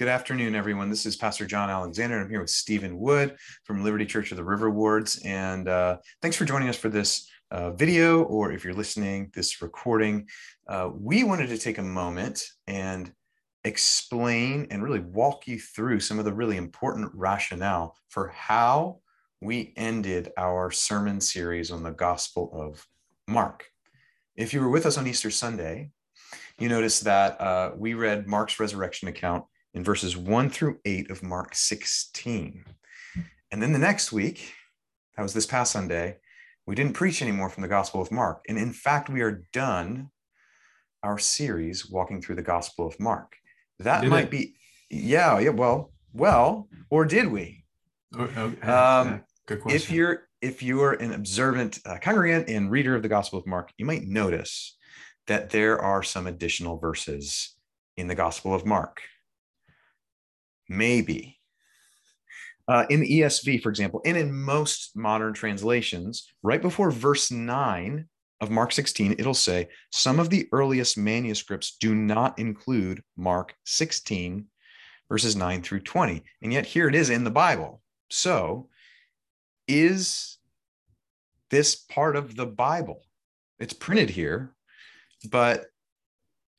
Good afternoon, everyone. This is Pastor John Alexander. I'm here with Stephen Wood from Liberty Church of the River Wards. And uh, thanks for joining us for this uh, video, or if you're listening, this recording. Uh, we wanted to take a moment and explain and really walk you through some of the really important rationale for how we ended our sermon series on the Gospel of Mark. If you were with us on Easter Sunday, you notice that uh, we read Mark's resurrection account in verses 1 through 8 of Mark 16. And then the next week, that was this past Sunday, we didn't preach anymore from the Gospel of Mark. And in fact, we are done our series walking through the Gospel of Mark. That did might it? be, yeah, yeah, well, well, or did we? Okay. Um, Good question. If you're if you're an observant uh, congregant and reader of the Gospel of Mark, you might notice that there are some additional verses in the Gospel of Mark. Maybe. Uh, in the ESV, for example, and in most modern translations, right before verse 9 of Mark 16, it'll say, Some of the earliest manuscripts do not include Mark 16, verses 9 through 20. And yet here it is in the Bible. So, is this part of the Bible? It's printed here, but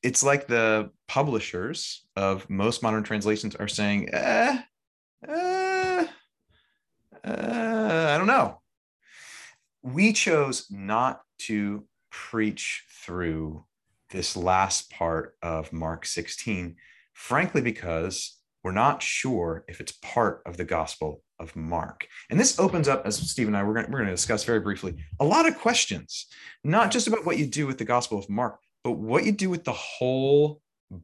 it's like the publishers of most modern translations are saying, eh, eh, uh, I don't know. We chose not to preach through this last part of Mark 16, frankly, because we're not sure if it's part of the Gospel of Mark. And this opens up, as Steve and I we're going, we're to discuss very briefly, a lot of questions, not just about what you do with the Gospel of Mark, but what you do with the whole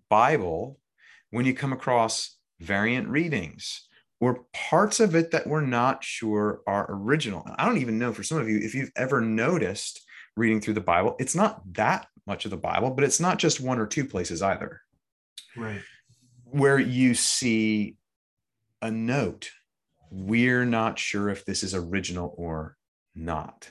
Bible when you come across variant readings or parts of it that we're not sure are original. I don't even know for some of you if you've ever noticed reading through the Bible, it's not that much of the Bible, but it's not just one or two places either. Right. Where you see a note, we're not sure if this is original or not.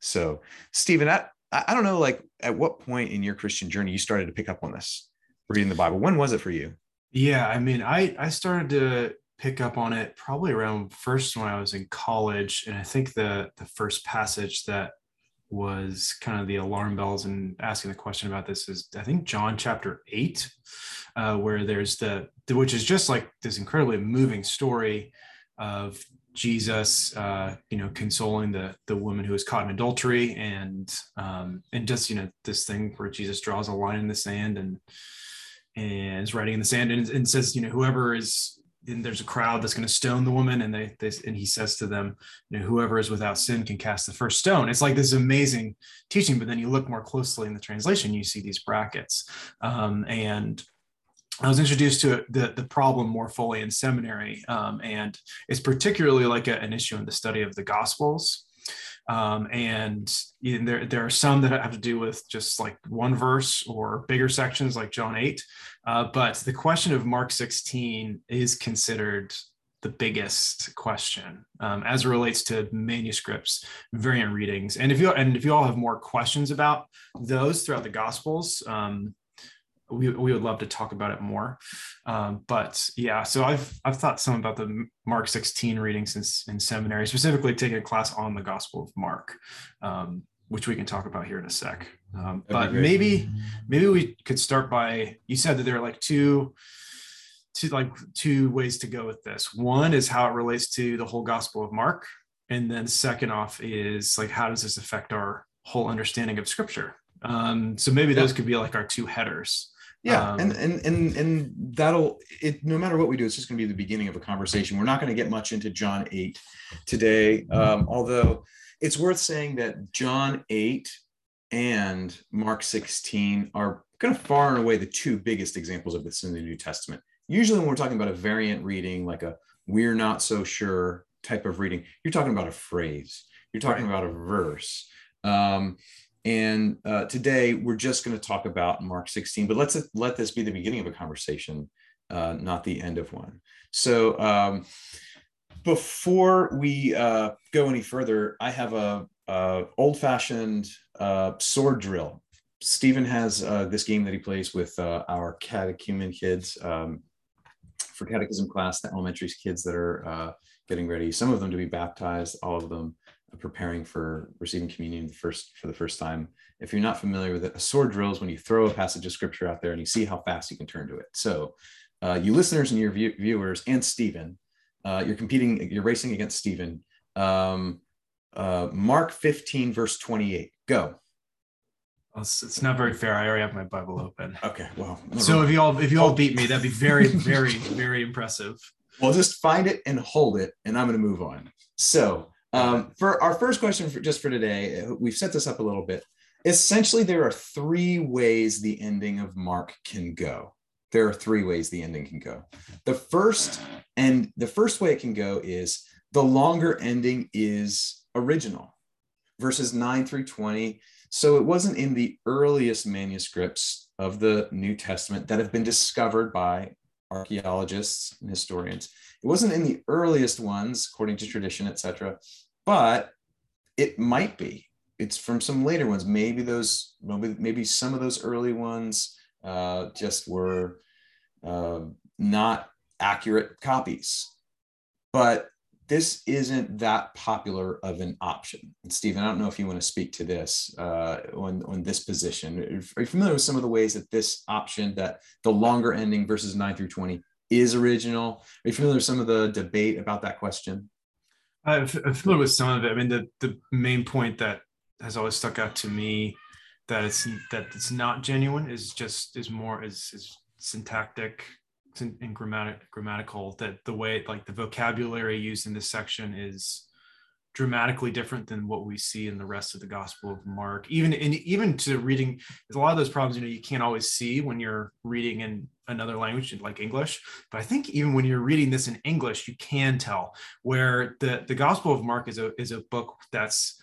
So, Stephen, that I don't know, like at what point in your Christian journey you started to pick up on this, reading the Bible. When was it for you? Yeah, I mean, I I started to pick up on it probably around first when I was in college, and I think the the first passage that was kind of the alarm bells and asking the question about this is I think John chapter eight, uh, where there's the which is just like this incredibly moving story of Jesus, uh, you know, consoling the the woman who was caught in adultery, and um, and just you know this thing where Jesus draws a line in the sand and and is writing in the sand and, and says, you know, whoever is and there's a crowd that's going to stone the woman, and they, they and he says to them, you know, whoever is without sin can cast the first stone. It's like this amazing teaching, but then you look more closely in the translation, you see these brackets, um, and I was introduced to the, the problem more fully in seminary, um, and it's particularly like a, an issue in the study of the Gospels. Um, and there, there are some that have to do with just like one verse or bigger sections like John 8. Uh, but the question of Mark 16 is considered the biggest question um, as it relates to manuscripts, variant readings. And if you and if you all have more questions about those throughout the Gospels, um, we, we would love to talk about it more. Um, but yeah, so I've I've thought some about the Mark 16 reading since in seminary, specifically taking a class on the Gospel of Mark, um, which we can talk about here in a sec. Um, but maybe maybe we could start by you said that there are like two two like two ways to go with this. One is how it relates to the whole Gospel of Mark, and then second off is like how does this affect our whole understanding of Scripture? Um, so maybe those could be like our two headers yeah um, and, and and and that'll it no matter what we do it's just going to be the beginning of a conversation. We're not going to get much into john 8 today. Um, although it's worth saying that john 8 and mark 16 are kind of far and away the two biggest examples of this in the new testament. Usually when we're talking about a variant reading like a we're not so sure type of reading you're talking about a phrase. You're talking right. about a verse. Um, and uh, today we're just going to talk about Mark 16, but let's let this be the beginning of a conversation, uh, not the end of one. So um, before we uh, go any further, I have a, a old-fashioned uh, sword drill. Stephen has uh, this game that he plays with uh, our catechumen kids. Um, for catechism class, the elementary kids that are getting ready, some of them to be baptized, all of them preparing for receiving communion the first for the first time. If you're not familiar with it, a sword drills when you throw a passage of scripture out there and you see how fast you can turn to it. So, uh, you listeners and your view- viewers and Stephen, uh, you're competing, you're racing against Stephen. Um, uh, Mark 15, verse 28. Go. It's, it's, not very fair. I already have my Bible open. Okay, well. So if you all if you all beat me, that'd be very very very impressive. Well, just find it and hold it, and I'm going to move on. So um, for our first question, for, just for today, we've set this up a little bit. Essentially, there are three ways the ending of Mark can go. There are three ways the ending can go. The first, and the first way it can go is the longer ending is original, verses 9 through 20. So it wasn't in the earliest manuscripts of the New Testament that have been discovered by archaeologists and historians. It wasn't in the earliest ones, according to tradition, etc., but it might be. It's from some later ones. Maybe those, maybe, maybe some of those early ones uh, just were uh, not accurate copies. But this isn't that popular of an option. And Stephen, I don't know if you want to speak to this uh, on, on this position. Are you familiar with some of the ways that this option, that the longer ending versus 9 through 20, is original? Are you familiar with some of the debate about that question? I'm familiar with some of it. I mean, the, the main point that has always stuck out to me that it's that it's not genuine is just is more is, is syntactic and grammatic, grammatical that the way like the vocabulary used in this section is dramatically different than what we see in the rest of the gospel of mark. Even in even to reading a lot of those problems you know you can't always see when you're reading in another language like english. But i think even when you're reading this in english you can tell where the the gospel of mark is a is a book that's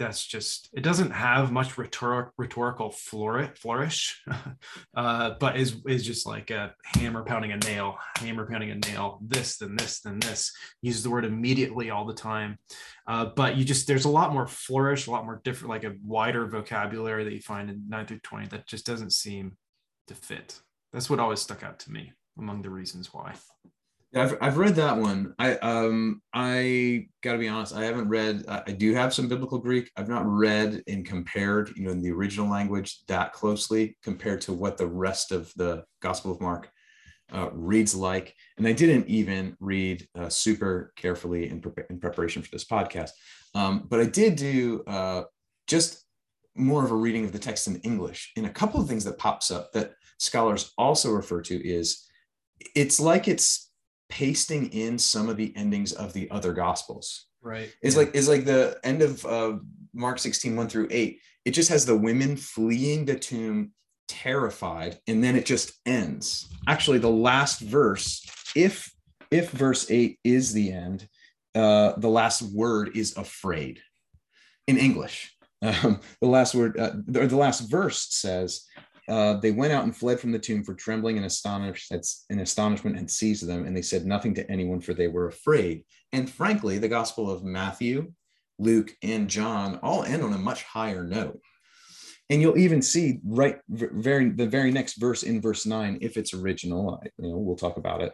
that's just it doesn't have much rhetoric, rhetorical flourish uh, but is is just like a hammer pounding a nail hammer pounding a nail this then this then this. Uses the word immediately all the time. Uh, but you just there's a lot more flourish a lot more different like a wider vocabulary that you find in 9 through 20 that just doesn't seem to fit. That's what always stuck out to me among the reasons why yeah, I've, I've read that one. I um I got to be honest. I haven't read. I do have some biblical Greek. I've not read and compared, you know, in the original language that closely compared to what the rest of the Gospel of Mark uh, reads like. And I didn't even read uh, super carefully in, pre- in preparation for this podcast. Um, but I did do uh, just more of a reading of the text in English. And a couple of things that pops up that scholars also refer to is it's like it's pasting in some of the endings of the other gospels. Right. Is yeah. like is like the end of uh, mark 16 1 through 8 it just has the women fleeing the tomb terrified and then it just ends. Actually the last verse if if verse 8 is the end uh the last word is afraid in english. Um, the last word uh, or the last verse says uh, they went out and fled from the tomb for trembling and astonished in astonishment had seized them and they said nothing to anyone for they were afraid. And frankly the gospel of matthew luke and john all end on a much higher note. And you'll even see right very the very next verse in verse 9 if it's original you know we'll talk about it.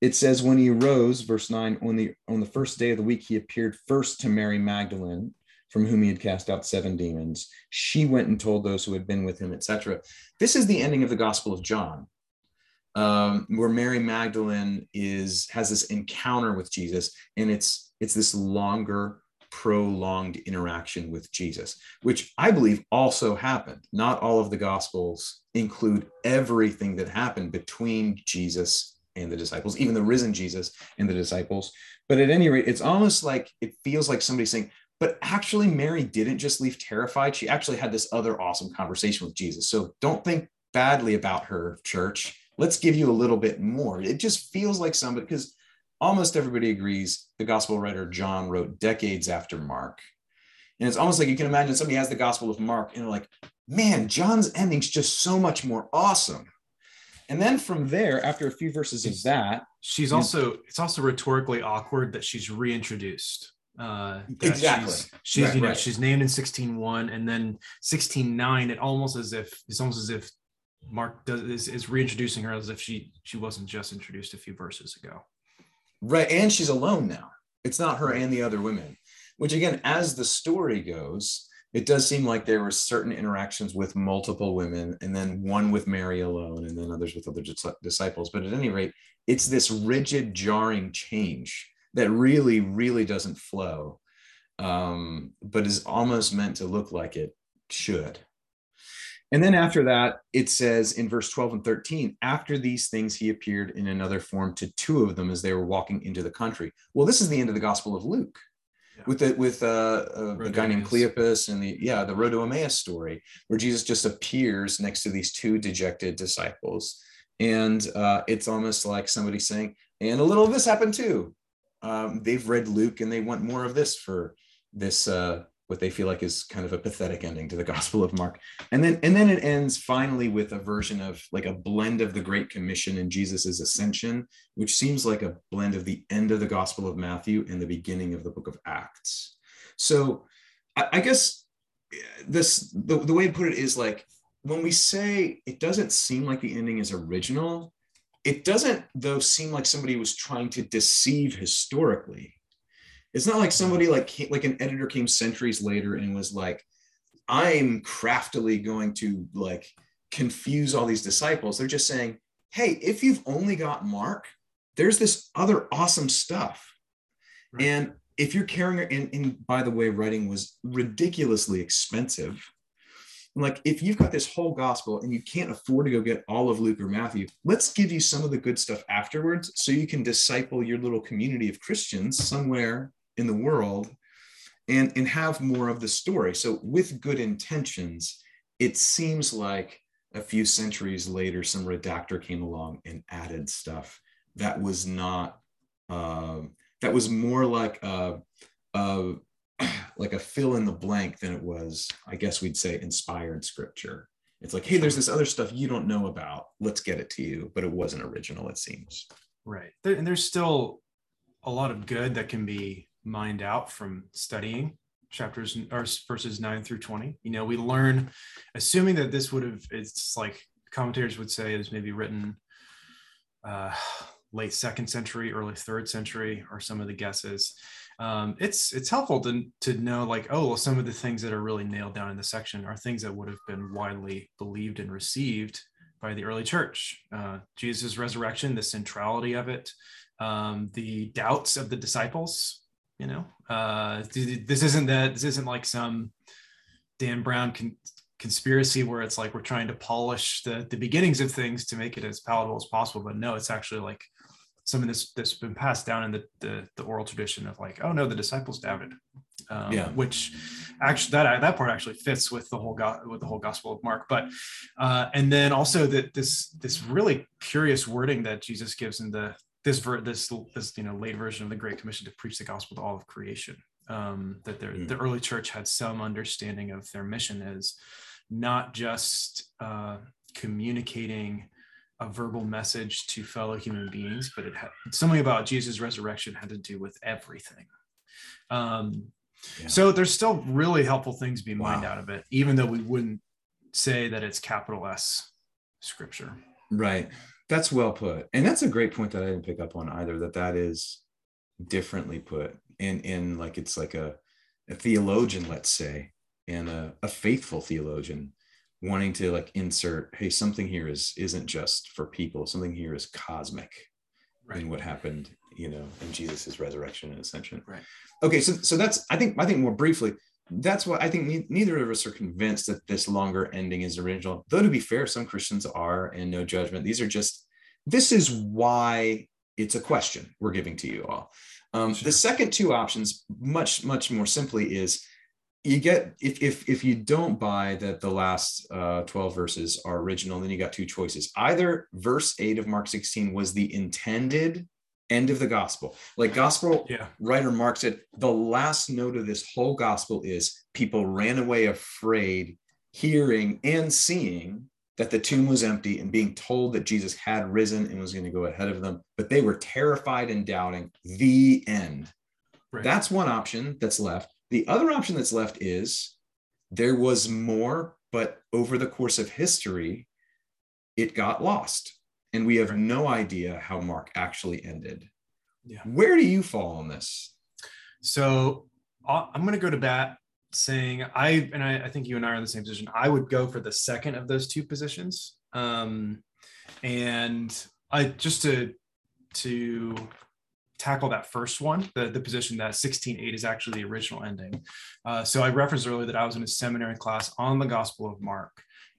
It says when he arose verse 9 on the on the first day of the week he appeared first to mary magdalene from whom he had cast out seven demons. She went and told those who had been with him, etc. This is the ending of the Gospel of John, um, where Mary Magdalene is has this encounter with Jesus, and it's it's this longer, prolonged interaction with Jesus, which I believe also happened. Not all of the Gospels include everything that happened between Jesus and the disciples, even the risen Jesus and the disciples. But at any rate, it's almost like it feels like somebody saying, but actually, Mary didn't just leave terrified. She actually had this other awesome conversation with Jesus. So don't think badly about her, church. Let's give you a little bit more. It just feels like somebody, because almost everybody agrees the gospel writer John wrote decades after Mark. And it's almost like you can imagine somebody has the gospel of Mark and they're like, man, John's ending's just so much more awesome. And then from there, after a few verses of that, she's also, it's also rhetorically awkward that she's reintroduced uh exactly she's, she's right, you know right. she's named in 16.1 and then 16.9 it almost as if it's almost as if Mark does is, is reintroducing her as if she she wasn't just introduced a few verses ago. Right, and she's alone now. It's not her and the other women. Which again, as the story goes, it does seem like there were certain interactions with multiple women, and then one with Mary alone, and then others with other disciples. But at any rate, it's this rigid, jarring change that really, really doesn't flow, um, but is almost meant to look like it should. And then after that, it says in verse 12 and 13, after these things, he appeared in another form to two of them as they were walking into the country. Well, this is the end of the Gospel of Luke. Yeah. With the with uh, uh, a guy named Cleopas and the yeah the Road to Emmaus story where Jesus just appears next to these two dejected disciples, and uh, it's almost like somebody saying, "And a little of this happened too." Um, they've read Luke and they want more of this for this uh, what they feel like is kind of a pathetic ending to the Gospel of Mark. And then and then it ends finally with a version of like a blend of the Great Commission and Jesus's ascension, which seems like a blend of the end of the Gospel of Matthew and the beginning of the book of Acts. So I, I guess this the, the way to put it is like when we say it doesn't seem like the ending is original, it doesn't though seem like somebody was trying to deceive historically it's not like somebody like like an editor came centuries later and was like, I'm craftily going to like confuse all these disciples. They're just saying, hey, if you've only got Mark, there's this other awesome stuff. Right. And if you're carrying and, and by the way, writing was ridiculously expensive. Like if you've got this whole gospel and you can't afford to go get all of Luke or Matthew, let's give you some of the good stuff afterwards so you can disciple your little community of Christians somewhere in the world and and have more of the story. So with good intentions it seems like a few centuries later some redactor came along and added stuff that was not uh, that was more like a, a like a fill in the blank than it was i guess we'd say inspired scripture. It's like hey there's this other stuff you don't know about. Let's get it to you. But it wasn't original it seems. Right. And there's still a lot of good that can be mined out from studying chapters or verses 9 through 20 you know we learn assuming that this would have it's like commentators would say is maybe written uh, late second century early third century or some of the guesses um, it's it's helpful to, to know like oh well some of the things that are really nailed down in the section are things that would have been widely believed and received by the early church. Uh, jesus resurrection the centrality of it um, the doubts of the disciples you know? Uh, this isn't that this isn't like some dan brown con- conspiracy where it's like we're trying to polish the the beginnings of things to make it as palatable as possible but no it's actually like some of this that's been passed down in the, the, the oral tradition of like oh no the disciples doubted um, yeah which actually that that part actually fits with the whole go- with the whole gospel of mark but uh, and then also that this this really curious wording that jesus gives in the this ver- this this you know late version of the Great Commission to preach the gospel to all of creation. Um, that mm. the early church had some understanding of their mission as not just uh, communicating a verbal message to fellow human beings, but it had something about Jesus' resurrection had to do with everything. Um, yeah. So there's still really helpful things being mined wow. out of it, even though we wouldn't say that it's capital S scripture. Right. That's well put, and that's a great point that I didn't pick up on either. That that is differently put, in in like it's like a, a theologian, let's say, and a, a faithful theologian wanting to like insert, hey, something here is isn't just for people. Something here is cosmic right. in what happened, you know, in Jesus's resurrection and ascension. Right. Okay, so so that's I think I think more briefly that's what I think neither of us are convinced that this longer ending is original. Though to be fair, some Christians are, and no judgment. These are just this is why it's a question we're giving to you all. Um, sure. The second two options, much much more simply, is you get if if if you don't buy that the last uh, 12 verses are original, then you got two choices. Either verse 8 of Mark 16 was the intended end of the gospel. Like gospel yeah. writer Mark said, the last note of this whole gospel is people ran away afraid, hearing and seeing that the tomb was empty and being told that Jesus had risen and was going to go ahead of them, but they were terrified and doubting the end. Right. That's one option that's left. The other option that's left is there was more, but over the course of history, it got lost and we have no idea how Mark actually ended. Yeah. Where do you fall on this? So uh, I'm going to go to bat saying I, and I, I, think you and I are in the same position. I would go for the second of those two positions. Um, and I just to, to tackle that first one, the, the position that 16.8 is actually the original ending. Uh, so I referenced earlier that I was in a seminary class on the Gospel of Mark.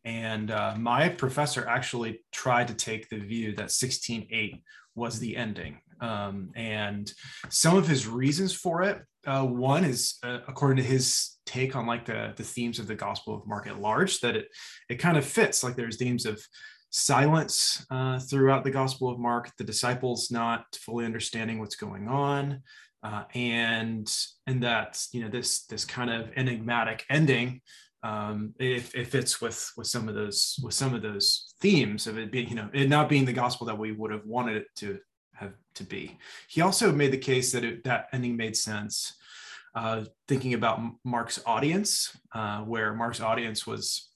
And uh, my professor actually tried to take the view that 16.8 was the ending. Um, and some of his reasons for it, uh, one is uh, according to his take on like the, the themes of the Gospel of Mark at large, that it, it kind of fits. Like there's themes of silence uh, throughout the Gospel of Mark, the disciples not fully understanding what's going on. Uh, and and that you know this this kind of enigmatic ending um, it, it fits with with some of those with some of those themes of it being you know it not being the gospel that we would have wanted it to have to be. He also made the case that it, that ending made sense, uh, thinking about Mark's audience, uh, where Mark's audience was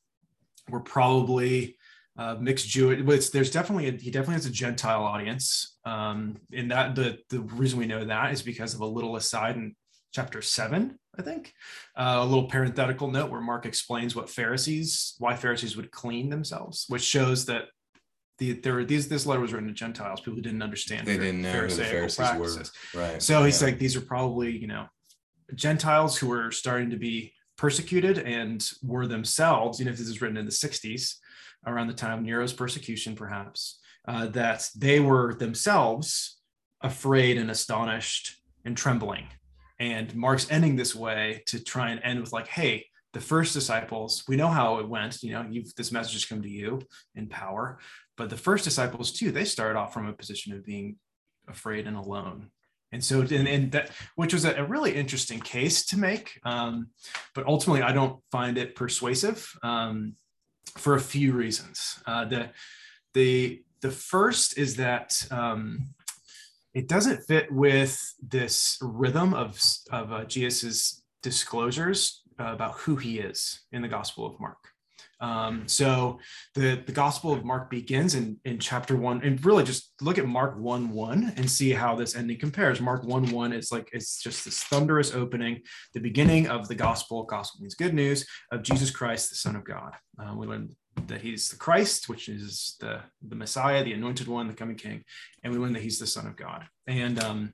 were probably uh, mixed Jewish. there's definitely a, he definitely has a Gentile audience, um, and that the the reason we know that is because of a little aside in chapter seven I think. Uh, a little parenthetical note where Mark explains what Pharisees, why Pharisees would clean themselves, which shows that the there were these this letter was written to Gentiles, people who didn't understand. They didn't know the Pharisees practices. were. Right. So he's like, these are probably you know Gentiles who were starting to be persecuted and were themselves, you know, if this is written in the 60s, around the time of Nero's persecution, perhaps, uh, that they were themselves afraid and astonished and trembling and Mark's ending this way to try and end with like, hey, the first disciples, we know how it went. You know, you've this message has come to you in power. But the first disciples too, they started off from a position of being afraid and alone. And so, and, and that, which was a, a, really interesting case to make. Um, but ultimately, I don't find it persuasive um, for a few reasons. Uh, the, the, the first is that um, it doesn't fit with this rhythm of, of uh, Jesus' disclosures uh, about who he is in the Gospel of Mark. Um, so the, the Gospel of Mark begins in, in chapter one, and really just look at Mark 1 1 and see how this ending compares. Mark 1 1 is like it's just this thunderous opening, the beginning of the gospel. Gospel means good news of Jesus Christ, the Son of God. Uh, we learn that he's the Christ, which is the, the Messiah, the anointed one, the coming king, and we learn that he's the Son of God. And um,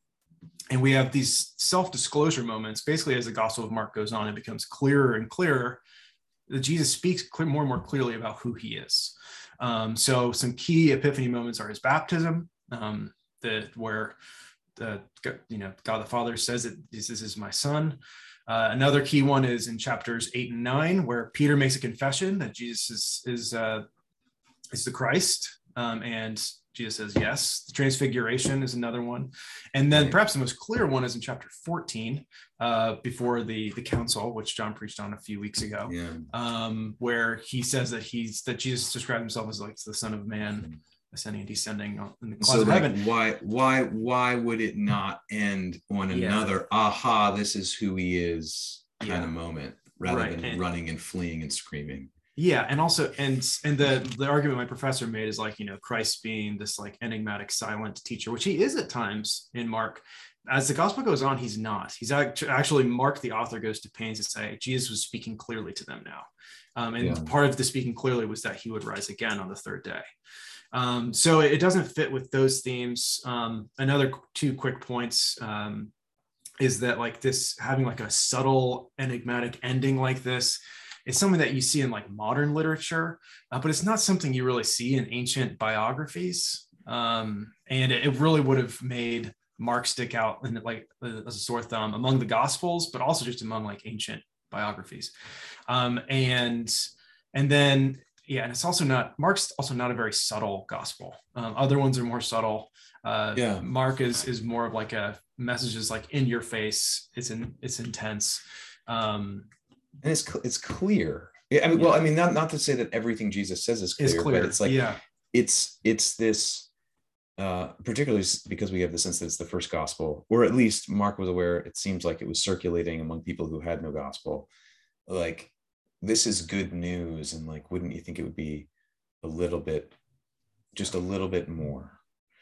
and we have these self-disclosure moments. Basically, as the Gospel of Mark goes on, it becomes clearer and clearer Jesus speaks clear, more and more clearly about who he is. Um, so some key epiphany moments are his baptism, um, the, where the you know God the Father says that this is my son. Uh, another key one is in chapters eight and nine, where Peter makes a confession that Jesus is is uh, is the Christ, um, and Jesus says yes. The transfiguration is another one, and then perhaps the most clear one is in chapter fourteen, uh, before the the council, which John preached on a few weeks ago, yeah. um, where he says that he's that Jesus described himself as like the Son of Man. Mm-hmm ascending and descending in the clouds so like, heaven. Why, why, why would it not end on another yeah. aha, this is who he is kind yeah. of moment rather right. than and, running and fleeing and screaming? Yeah, and also and and the the argument my professor made is like you know Christ being this like enigmatic silent teacher, which he is at times in Mark. As the gospel goes on, he's not. He's actually Mark, the author, goes to pains to say Jesus was speaking clearly to them now, um, and yeah. part of the speaking clearly was that he would rise again on the third day. Um, so it doesn't fit with those themes. Um, another two quick points um, is that like this having like a subtle enigmatic ending like this is something that you see in like modern literature, uh, but it's not something you really see in ancient biographies. Um, and it, it, really would have made Mark stick out in like as a sore thumb among the Gospels, but also just among like ancient biographies. Um, and and then yeah, and it's also not Mark's also not a very subtle gospel. Um, other ones are more subtle. Uh, yeah, Mark is is more of like a message is like in your face. It's in it's intense. Um, and it's it's clear. I mean, yeah. well, I mean, not not to say that everything Jesus says is clear, clear. but it's like yeah, it's it's this. Uh, particularly because we have the sense that it's the first gospel, or at least Mark was aware. It seems like it was circulating among people who had no gospel. Like this is good news and like wouldn't you think it would be a little bit just a little bit more.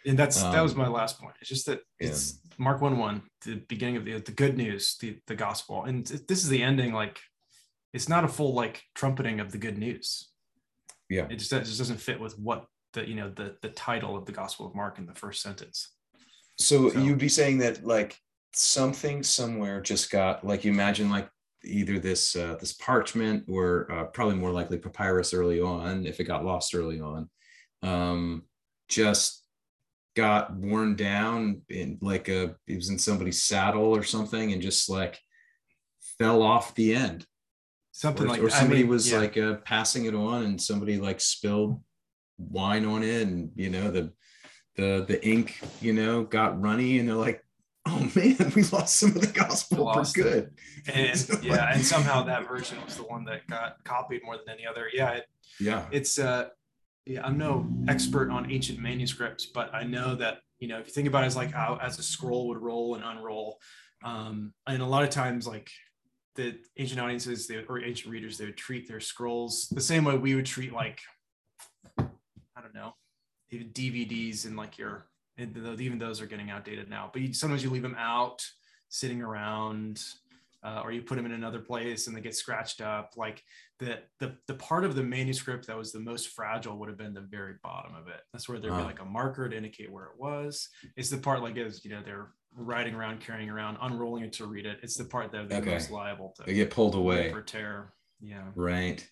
And that's um, that was Um, my last point. It's just that it's Mark one one, the beginning of the the good news, the the gospel, and this is the ending. Like, it's not a full like trumpeting of the good news. Yeah. It just it just doesn't fit with what the you know the the title of the Gospel of Mark in the first sentence. So, So- you'd be saying that like something somewhere just got like you imagine like either this uh, this parchment or uh, probably more likely papyrus early on if it got lost early on um, just got worn down in like a it was in somebody's saddle or something and just like fell off the end Something or, like or I somebody mean, was yeah. like uh, passing it on and somebody like spilled wine on it and you know the the the ink you know got runny and they're like oh man we lost some of the gospel Lost for it. good and So, yeah, like- and somehow that version was the one that got copied more than any other. Yeah, it, yeah it's uh yeah i'm no expert on ancient manuscripts but i know that you know if you think about it as like how as a scroll would roll and unroll um and a lot of times like the ancient audiences they, or ancient readers they would treat their scrolls the same way we would treat like i don't know even dvds and like your even those are getting outdated now but you, sometimes you leave them out sitting around uh, or you put them in another place and they get scratched up like the, the the part of the manuscript that was the most fragile would have been the very bottom of it. That's where there'd be like a marker to indicate where it was. It's the part like is you know they're riding around, carrying around, unrolling it to read it. It's the part that they're Okay. most liable to they get pulled away for tear. Yeah. right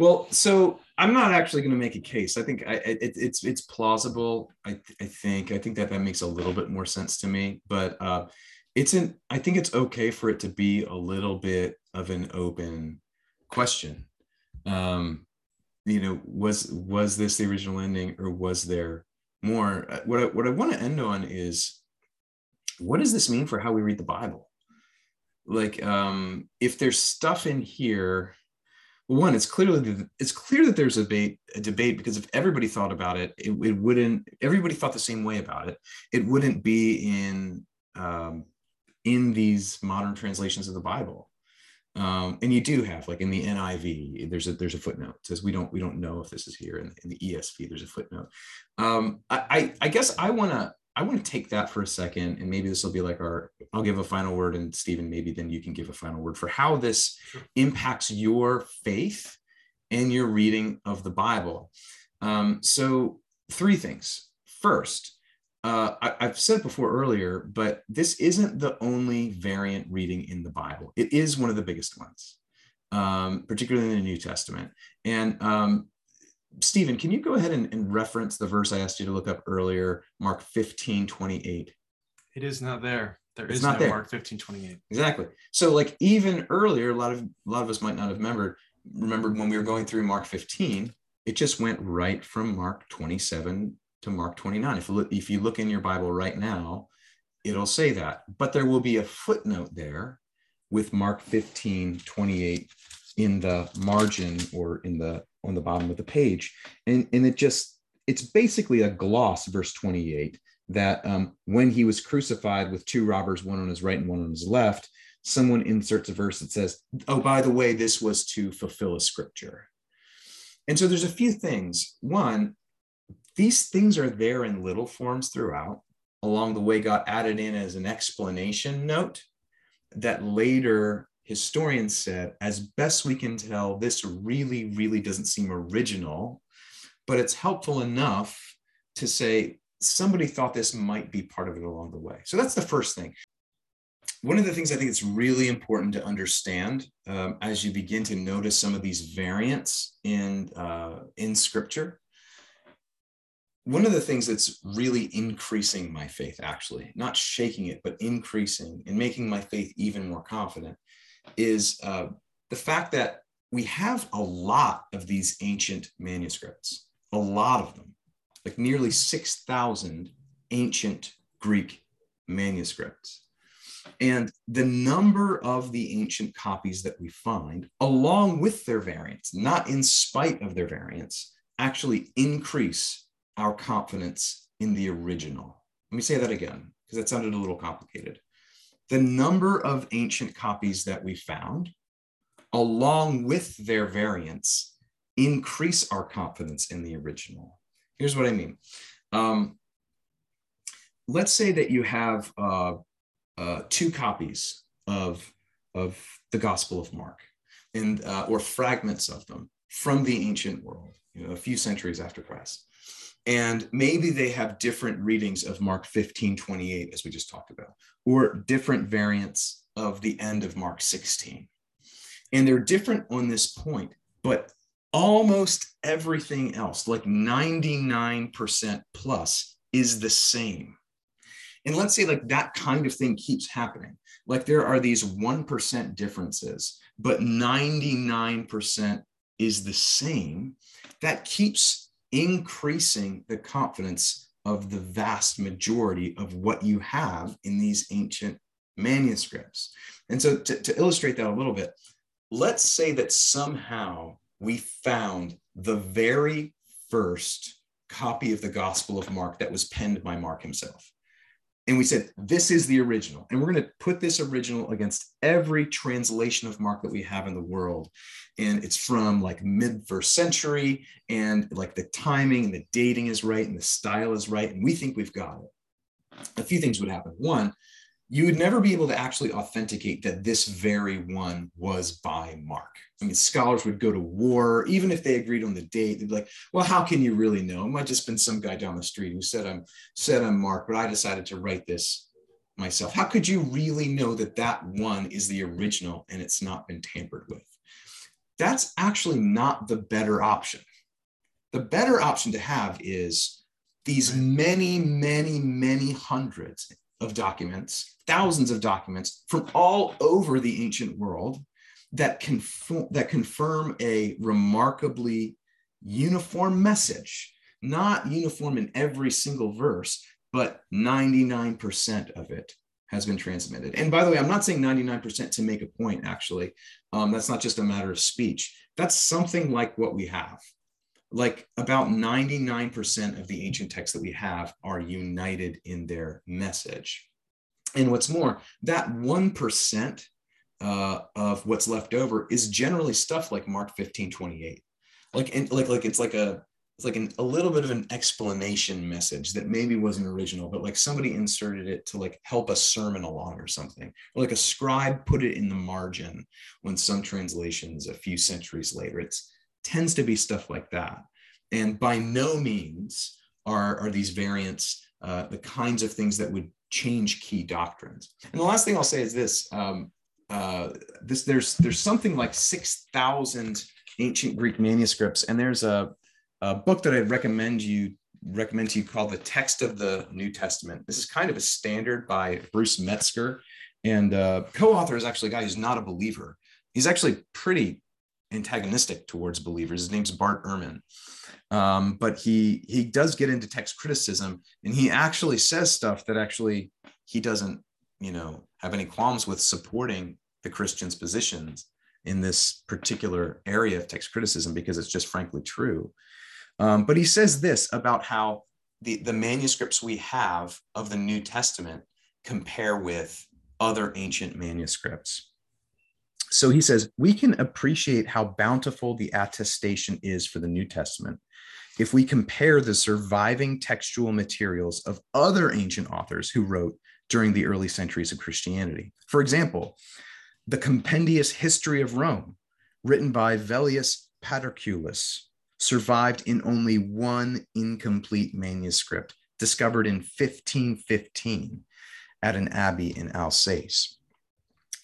well so i'm not actually going to make a case i think I, it, it's it's plausible I, I think i think that that makes a little bit more sense to me but uh it's an i think it's okay for it to be a little bit of an open question um you know was was this the original ending or was there more Uh, what I, what i want to end on is what does this mean for how we read the bible like um if there's stuff in here one it's clearly it's clear that there's a debate a debate because if everybody thought about it, it it wouldn't everybody thought the same way about it it wouldn't be in um in these modern translations of the bible um, and you do have like in the NIV, there's a there's a footnote it says we don't we don't know if this is here. In, in the ESV, there's a footnote. Um, I, I I guess I want to I want to take that for a second, and maybe this will be like our I'll give a final word, and Stephen, maybe then you can give a final word for how this impacts your faith and your reading of the Bible. Um, so three things. First, uh, I, I've said before earlier, but this isn't the only variant reading in the Bible. It is one of the biggest ones, um, particularly in the New Testament. And um, Stephen, can you go ahead and, and reference the verse I asked you to look up earlier, Mark 15, 28? It is not there. There It's is not no there. Mark 15, 28. Exactly. So, like even earlier, a lot of a lot of us might not have remembered. Remembered when we were going through Mark 15, it just went right from Mark 27 to Mark 29. If you look, if you look in your Bible right now, it'll say that. But there will be a footnote there with Mark 15, 28 in the margin or in the on the bottom of the page. And, and it just it's basically a gloss, verse 28, that um, when he was crucified with two robbers, one on his right and one on his left, someone inserts a verse that says, Oh, by the way, this was to fulfill a scripture. And so there's a few things. One, these things are there in little forms throughout. Along the way, got added in as an explanation note that later historians said, as best we can tell, this really, really doesn't seem original, but it's helpful enough to say somebody thought this might be part of it along the way. So that's the first thing. One of the things I think it's really important to understand um, as you begin to notice some of these variants in uh, in Scripture. One of the things that's really increasing my faith, actually, not shaking it, but increasing and making my faith even more confident, is uh, the fact that we have a lot of these ancient manuscripts, a lot of them, like nearly 6,000 ancient Greek manuscripts. And the number of the ancient copies that we find, along with their variants, not in spite of their variants, actually increase our confidence in the original. Let me say that again, because that sounded a little complicated. The number of ancient copies that we found, along with their variants, increase our confidence in the original. Here's what I mean. Um, let's say that you have uh, uh, two copies of, of the Gospel of Mark, and uh, or fragments of them from the ancient world, you know, a few centuries after Christ. And maybe they have different readings of Mark 15, 28, as we just talked about, or different variants of the end of Mark 16. And they're different on this point, but almost everything else, like 99% plus, is the same. And let's say like that kind of thing keeps happening. Like there are these 1% differences, but 99% is the same. That keeps increasing the confidence of the vast majority of what you have in these ancient manuscripts. And so, to, to, illustrate that a little bit, let's say that somehow we found the very first copy of the Gospel of Mark that was penned by Mark himself and we said this is the original. And we're going to put this original against every translation of mark that we have in the world. And it's from like mid first century and like the timing and the dating is right and the style is right and we think we've got it. A few things would happen. One you would never be able to actually authenticate that this very one was by Mark. I mean, scholars would go to war, even if they agreed on the date. They'd be like, "Well, how can you really know? It might just been some guy down the street who said I'm said I'm Mark, but I decided to write this myself. How could you really know that that one is the original and it's not been tampered with?" That's actually not the better option. The better option to have is these many, many, many hundreds of documents thousands of documents from all over the ancient world that confirm, that confirm a remarkably uniform message, not uniform in every single verse, but 99% of it has been transmitted. And by the way, I'm not saying 99% to make a point, actually. Um, that's not just a matter of speech. That's something like what we have. Like about 99% of the ancient texts that we have are united in their message. And what's more, that 1% uh, of what's left over is generally stuff like Mark 15, 28. Like, and like, like it's like a, it's like an, a little bit of an explanation message that maybe wasn't original, but like somebody inserted it to like help a sermon along or something. Or like a scribe put it in the margin when some translations a few centuries later. It tends to be stuff like that. And by no means are, are these variants uh, the kinds of things that would change key doctrines. And the last thing I'll say is this: um, uh, this there's there's something like six thousand ancient Greek manuscripts, and there's a, a book that I'd recommend you recommend to you called the Text of the New Testament. This is kind of a standard by Bruce Metzger, and uh, co-author is actually a guy who's not a believer. He's actually pretty antagonistic towards believers. His name's Bart Ehrman. Um, but he he does get into text criticism, and he actually says stuff that actually he doesn't, you know, have any qualms with supporting the Christians' positions in this particular area of text criticism because it's just frankly true. Um, but he says this about how the, the manuscripts we have of the New Testament compare with other ancient manuscripts. So he says, we can appreciate how bountiful the attestation is for the New Testament if we compare the surviving textual materials of other ancient authors who wrote during the early centuries of Christianity. For example, the compendious History of Rome, written by Velleius Paterculus, survived in only one incomplete manuscript discovered in 1515 at an abbey in Alsace.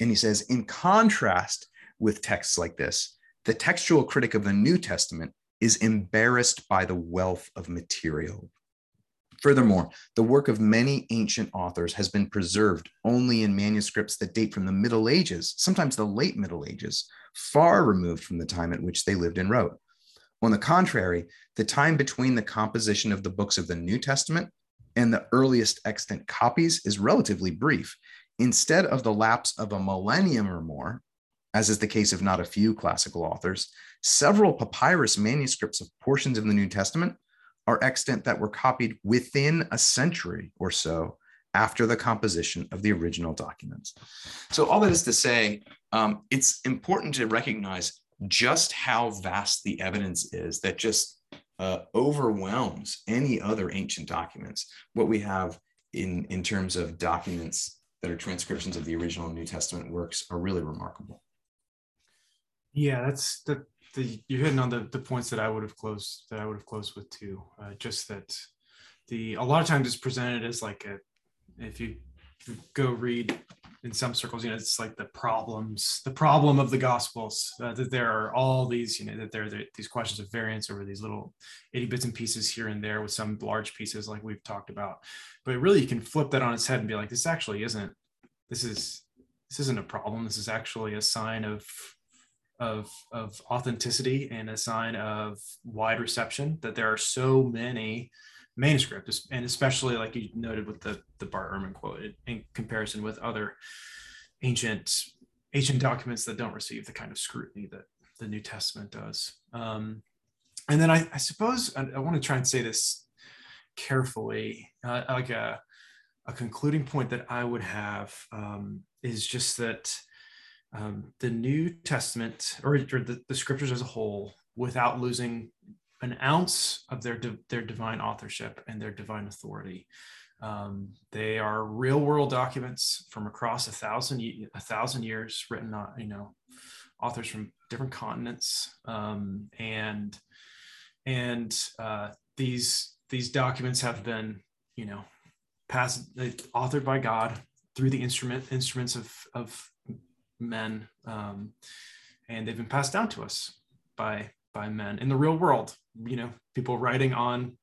And he says, in contrast with texts like this, the textual critic of the New Testament is embarrassed by the wealth of material. Furthermore, the work of many ancient authors has been preserved only in manuscripts that date from the Middle Ages, sometimes the late Middle Ages, far removed from the time at which they lived and wrote. On the contrary, the time between the composition of the books of the New Testament and the earliest extant copies is relatively brief. Instead of the lapse of a millennium or more, as is the case of not a few classical authors, several papyrus manuscripts of portions of the New Testament are extant that were copied within a century or so after the composition of the original documents. So, all that is to say, um, it's important to recognize just how vast the evidence is that just uh, overwhelms any other ancient documents. What we have in, in terms of documents that are transcriptions of the original New Testament works are really remarkable. Yeah, that's the, the you're hitting on the, the points that I would have closed that I would have closed with too. Uh, just that the a lot of times it's presented as like a if you go read in some circles, you know, it's like the problems, the problem of the gospels, uh, that there are all these, you know, that there are these questions of variance over these little itty bits and pieces here and there with some large pieces like we've talked about. But really you can flip that on its head and be like, this actually isn't, this is, this isn't a problem. This is actually a sign of, of, of authenticity and a sign of wide reception that there are so many manuscripts, and especially like you noted with the the Bart Ehrman quote in comparison with other ancient ancient documents that don't receive the kind of scrutiny that the New Testament does. Um, and then I, I suppose I, I, want to try and say this carefully, uh, like a a concluding point that I would have um, is just that um, the New Testament or, the, the scriptures as a whole, without losing an ounce of their their divine authorship and their divine authority. Um, they are real world documents from across a thousand a thousand years, written on you know authors from different continents, um, and and uh, these these documents have been you know passed authored by God through the instrument instruments of of men, um, and they've been passed down to us by by men in the real world. You know, people riding on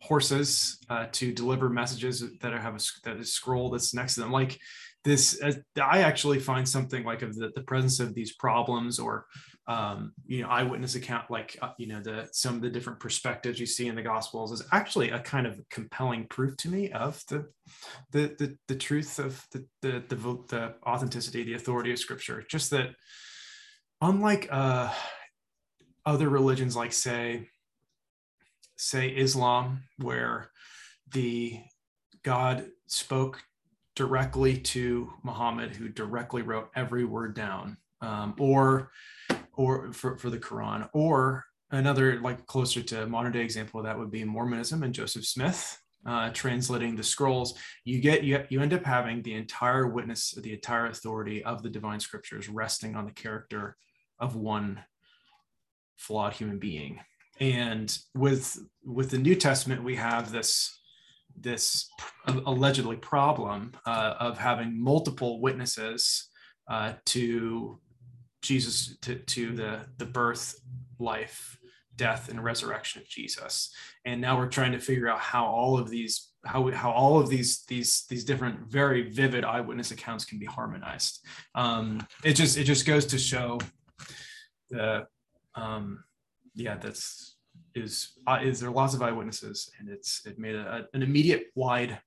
horses uh, to deliver messages that have a that is scroll that's next to them. Like this, uh, I actually find something like of the, the presence of these problems or um, you know eyewitness account, like uh, you know the some of the different perspectives you see in the Gospels is actually a kind of compelling proof to me of the the the, the truth of the, the the the authenticity, the authority of Scripture. Just that, unlike uh other religions like say say Islam where the God spoke directly to Muhammad who directly wrote every word down um, or or for, for the Quran or another like closer to modern day example that would be Mormonism and Joseph Smith uh, translating the scrolls, you get you, you end up having the entire witness, the entire authority of the divine scriptures resting on the character of one flawed human being. And with with the new testament we have this this allegedly problem uh, of having multiple witnesses uh, to jesus to, to the the birth life death and resurrection of jesus. And now we're trying to figure out how all of these how how all of these these these different very vivid eyewitness accounts can be harmonized. Um, it just it just goes to show the um, yeah, that's is uh, is there lots of eyewitnesses, and it's it made a, an immediate wide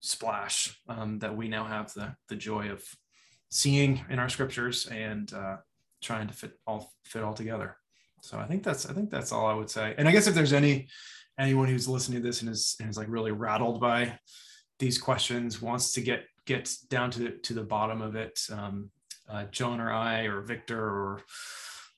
splash um, that we now have the the joy of seeing in our scriptures and uh, trying to fit all fit all together. So I think that's I think that's all I would say. And I guess if there's any anyone who's listening to this and is and is like really rattled by these questions, wants to get get down to the, to the bottom of it, um, uh, John or I or Victor or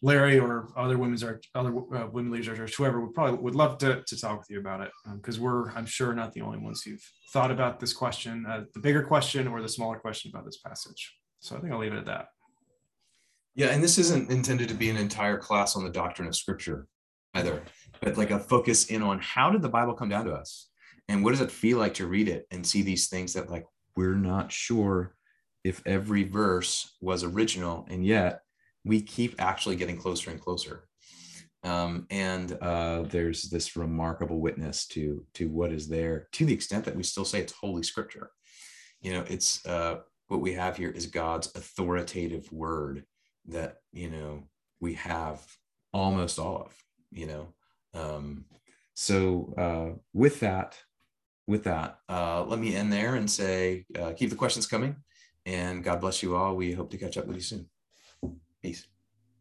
Larry or other women's or other uh, women leaders or whoever would probably would love to, to talk with you about it because um, we're I'm sure not the only ones who've thought about this question, uh, the bigger question or the smaller question about this passage. So I think I'll leave it at that. Yeah, and this isn't intended to be an entire class on the doctrine of Scripture either, but like a focus in on how did the Bible come down to us, and what does it feel like to read it and see these things that like we're not sure if every verse was original, and yet we keep actually getting closer and closer. Um, and uh, there's this remarkable witness to to what is there to the extent that we still say it's holy scripture. You know it's uh, what we have here is god's authoritative word that you know we have almost all of you know? Um, so uh, with that with that uh, let me end there and say uh, keep the questions coming and god bless you all. We hope to catch up with you soon. Peace.